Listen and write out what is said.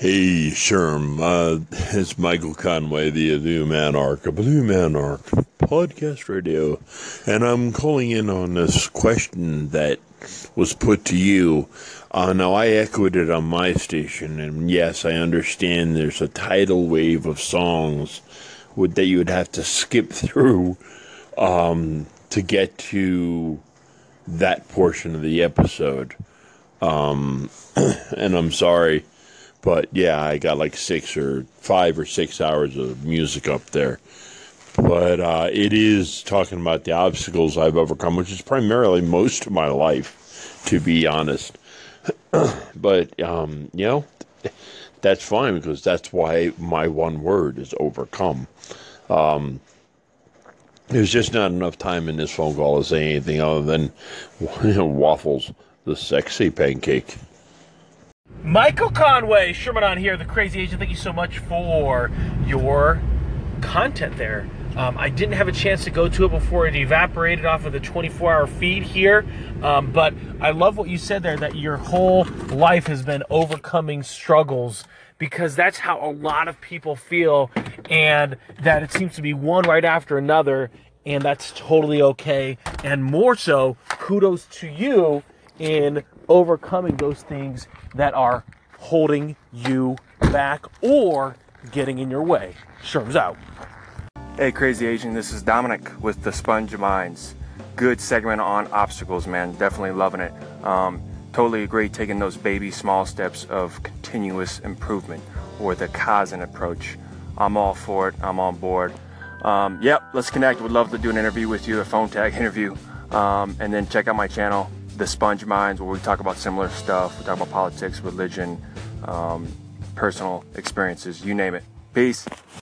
Hey, Sherm, uh, it's Michael Conway, the Blue Man Arc, a Blue Man Arc podcast radio, and I'm calling in on this question that was put to you. Uh, now, I echoed it on my station, and yes, I understand there's a tidal wave of songs would, that you would have to skip through um, to get to that portion of the episode. Um, and I'm sorry, but yeah, I got like six or five or six hours of music up there. But uh, it is talking about the obstacles I've overcome, which is primarily most of my life, to be honest. but, um, you know, that's fine because that's why my one word is overcome. Um, there's just not enough time in this phone call to say anything other than you know, waffles, the sexy pancake. Michael Conway, Sherman on here, the crazy agent. Thank you so much for your content there. Um, I didn't have a chance to go to it before it evaporated off of the 24 hour feed here. Um, but I love what you said there that your whole life has been overcoming struggles because that's how a lot of people feel, and that it seems to be one right after another, and that's totally okay. And more so, kudos to you in overcoming those things that are holding you back or getting in your way. Sherm's out. Hey, crazy Asian, this is Dominic with the Sponge Minds. Good segment on obstacles, man. Definitely loving it. Um, totally agree taking those baby small steps of continuous improvement or the Kaizen approach. I'm all for it. I'm on board. Um, yep, let's connect. Would love to do an interview with you, a phone tag interview. Um, and then check out my channel, The Sponge Minds, where we talk about similar stuff. We talk about politics, religion, um, personal experiences, you name it. Peace.